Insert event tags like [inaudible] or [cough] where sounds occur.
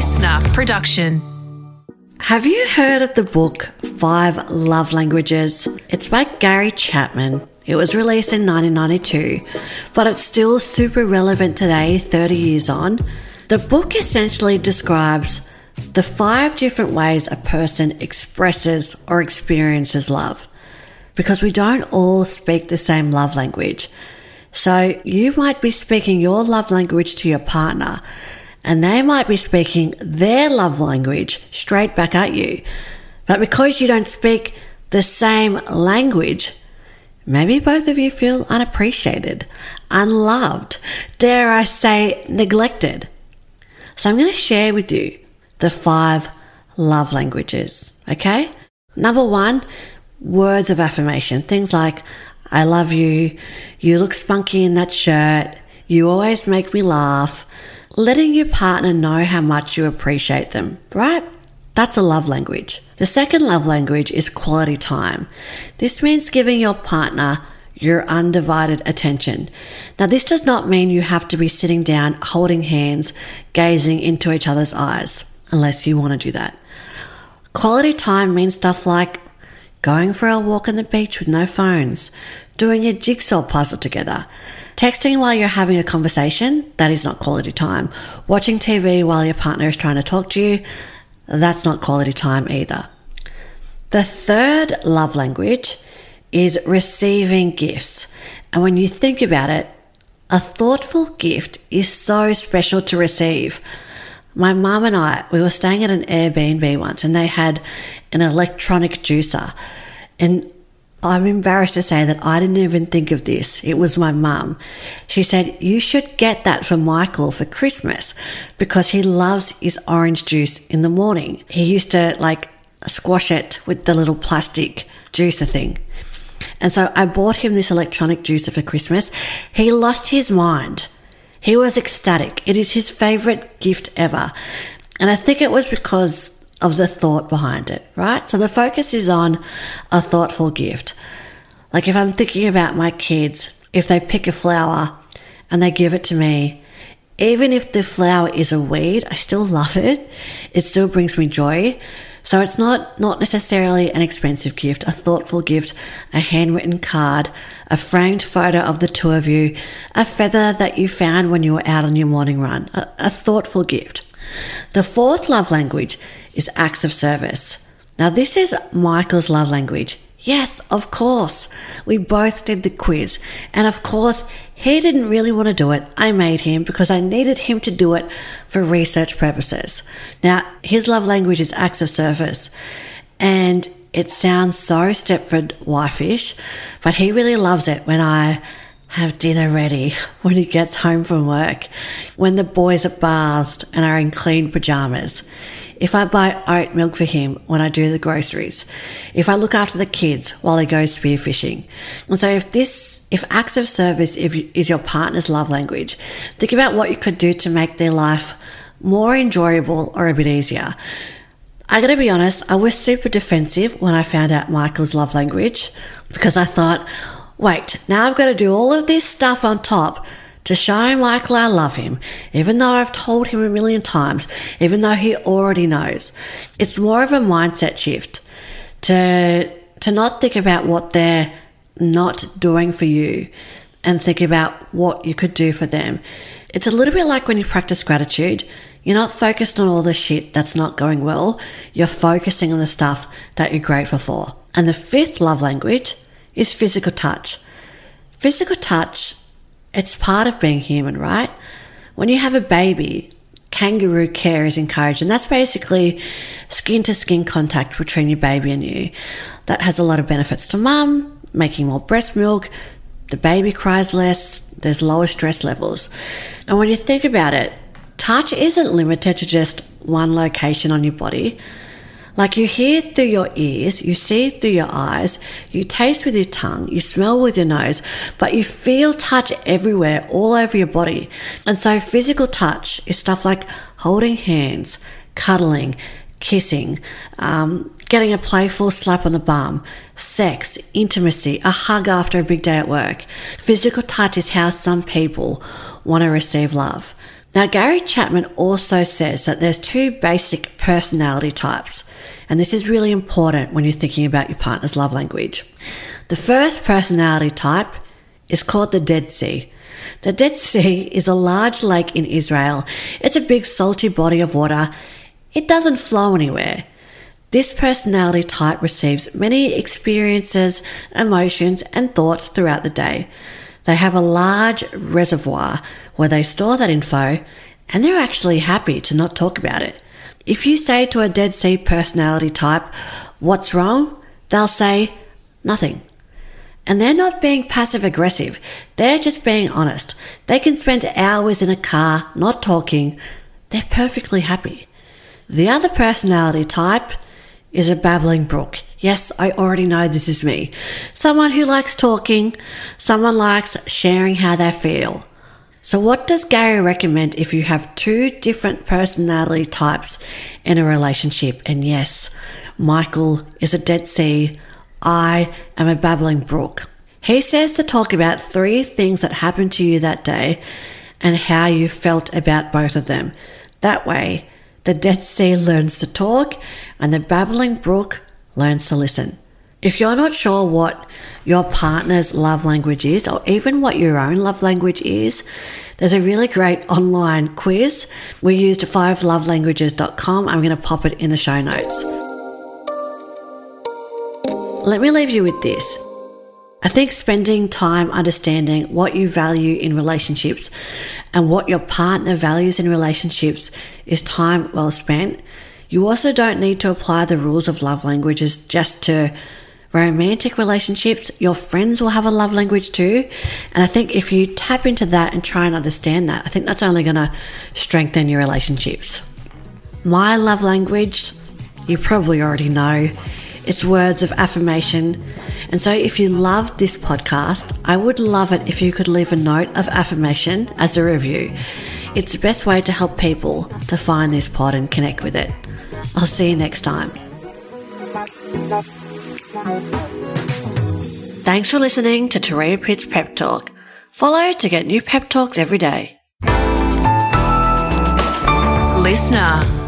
listener production. Have you heard of the book Five Love Languages? It's by Gary Chapman. It was released in 1992, but it's still super relevant today, 30 years on. The book essentially describes the five different ways a person expresses or experiences love. Because we don't all speak the same love language. So you might be speaking your love language to your partner, and they might be speaking their love language straight back at you. But because you don't speak the same language, maybe both of you feel unappreciated, unloved, dare I say, neglected. So I'm going to share with you the five love languages, okay? Number one, words of affirmation. Things like, I love you, you look spunky in that shirt, you always make me laugh. Letting your partner know how much you appreciate them, right? That's a love language. The second love language is quality time. This means giving your partner your undivided attention. Now, this does not mean you have to be sitting down, holding hands, gazing into each other's eyes, unless you want to do that. Quality time means stuff like going for a walk on the beach with no phones, doing a jigsaw puzzle together, texting while you're having a conversation, that is not quality time, watching TV while your partner is trying to talk to you, that's not quality time either. The third love language is receiving gifts. And when you think about it, a thoughtful gift is so special to receive. My mum and I, we were staying at an Airbnb once and they had an electronic juicer. And I'm embarrassed to say that I didn't even think of this. It was my mum. She said, You should get that for Michael for Christmas because he loves his orange juice in the morning. He used to like squash it with the little plastic juicer thing. And so I bought him this electronic juicer for Christmas. He lost his mind. He was ecstatic. It is his favorite gift ever. And I think it was because of the thought behind it, right? So the focus is on a thoughtful gift. Like if I'm thinking about my kids, if they pick a flower and they give it to me, even if the flower is a weed, I still love it. It still brings me joy. So it's not, not necessarily an expensive gift, a thoughtful gift, a handwritten card, a framed photo of the two of you, a feather that you found when you were out on your morning run, a, a thoughtful gift. The fourth love language is acts of service. Now this is Michael's love language. Yes, of course. We both did the quiz. And of course, he didn't really want to do it. I made him because I needed him to do it for research purposes. Now, his love language is acts of service. And it sounds so Stepford wifeish, but he really loves it when I have dinner ready when he gets home from work, when the boys are bathed and are in clean pajamas if I buy oat milk for him when I do the groceries, if I look after the kids while he goes spearfishing. And so if this, if acts of service is your partner's love language, think about what you could do to make their life more enjoyable or a bit easier. I gotta be honest, I was super defensive when I found out Michael's love language because I thought, wait, now I've got to do all of this stuff on top to show Michael I love him, even though I've told him a million times, even though he already knows. It's more of a mindset shift to, to not think about what they're not doing for you and think about what you could do for them. It's a little bit like when you practice gratitude. You're not focused on all the shit that's not going well. You're focusing on the stuff that you're grateful for. And the fifth love language is physical touch. Physical touch it's part of being human, right? When you have a baby, kangaroo care is encouraged, and that's basically skin to skin contact between your baby and you. That has a lot of benefits to mum, making more breast milk, the baby cries less, there's lower stress levels. And when you think about it, touch isn't limited to just one location on your body. Like you hear through your ears, you see through your eyes, you taste with your tongue, you smell with your nose, but you feel touch everywhere, all over your body. And so physical touch is stuff like holding hands, cuddling, kissing, um, getting a playful slap on the bum, sex, intimacy, a hug after a big day at work. Physical touch is how some people want to receive love. Now, Gary Chapman also says that there's two basic personality types, and this is really important when you're thinking about your partner's love language. The first personality type is called the Dead Sea. The Dead Sea [laughs] is a large lake in Israel. It's a big salty body of water. It doesn't flow anywhere. This personality type receives many experiences, emotions, and thoughts throughout the day. They have a large reservoir where they store that info and they're actually happy to not talk about it. If you say to a Dead Sea personality type, What's wrong? they'll say, Nothing. And they're not being passive aggressive, they're just being honest. They can spend hours in a car not talking, they're perfectly happy. The other personality type is a babbling brook. Yes, I already know this is me. Someone who likes talking, someone likes sharing how they feel. So, what does Gary recommend if you have two different personality types in a relationship? And yes, Michael is a Dead Sea. I am a babbling brook. He says to talk about three things that happened to you that day and how you felt about both of them. That way, the Dead Sea learns to talk and the babbling brook learns to listen. If you're not sure what your partner's love language is, or even what your own love language is, there's a really great online quiz. We used 5lovelanguages.com. I'm going to pop it in the show notes. Let me leave you with this. I think spending time understanding what you value in relationships and what your partner values in relationships is time well spent. You also don't need to apply the rules of love languages just to romantic relationships, your friends will have a love language too. And I think if you tap into that and try and understand that, I think that's only going to strengthen your relationships. My love language, you probably already know, it's words of affirmation. And so if you love this podcast, I would love it if you could leave a note of affirmation as a review. It's the best way to help people to find this pod and connect with it. I'll see you next time. Thanks for listening to Turia Pitt's Pep Talk. Follow to get new pep talks every day. Listener.